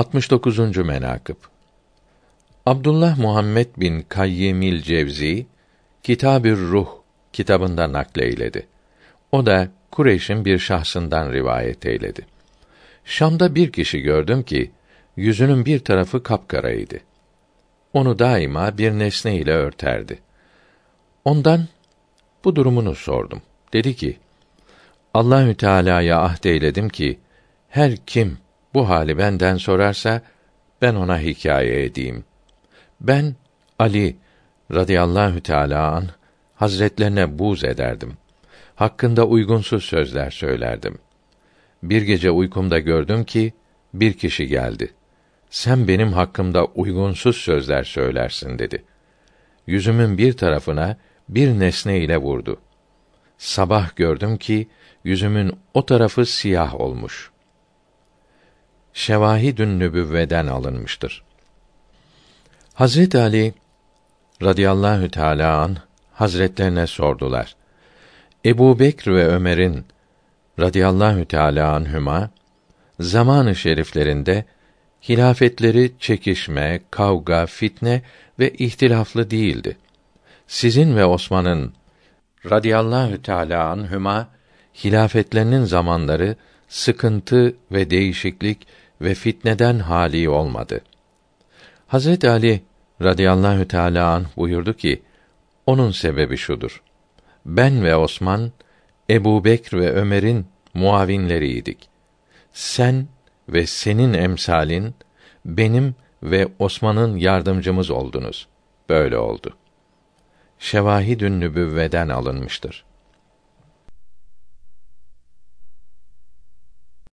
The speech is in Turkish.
69. menakıb Abdullah Muhammed bin Kayyimil Cevzi Kitabür Ruh kitabında nakleyledi. O da Kureyş'in bir şahsından rivayet eyledi. Şam'da bir kişi gördüm ki yüzünün bir tarafı kapkaraydı. Onu daima bir nesne ile örterdi. Ondan bu durumunu sordum. Dedi ki: Allahü Teala'ya ahd eyledim ki her kim bu hali benden sorarsa ben ona hikaye edeyim. Ben Ali radıyallahu teala an hazretlerine buz ederdim. Hakkında uygunsuz sözler söylerdim. Bir gece uykumda gördüm ki bir kişi geldi. Sen benim hakkımda uygunsuz sözler söylersin dedi. Yüzümün bir tarafına bir nesne ile vurdu. Sabah gördüm ki yüzümün o tarafı siyah olmuş. Şevahidün Nübüvveden alınmıştır. Hazret Ali radıyallahu teala an hazretlerine sordular. Ebu Bekr ve Ömer'in radıyallahu teala anhüma zamanı şeriflerinde hilafetleri çekişme, kavga, fitne ve ihtilaflı değildi. Sizin ve Osman'ın radıyallahu teala anhüma hilafetlerinin zamanları sıkıntı ve değişiklik ve fitneden hali olmadı. Hazret Ali radıyallahu teala an buyurdu ki: Onun sebebi şudur. Ben ve Osman Ebu Bekr ve Ömer'in muavinleriydik. Sen ve senin emsalin benim ve Osman'ın yardımcımız oldunuz. Böyle oldu. Şevahidün Nübüvveden alınmıştır.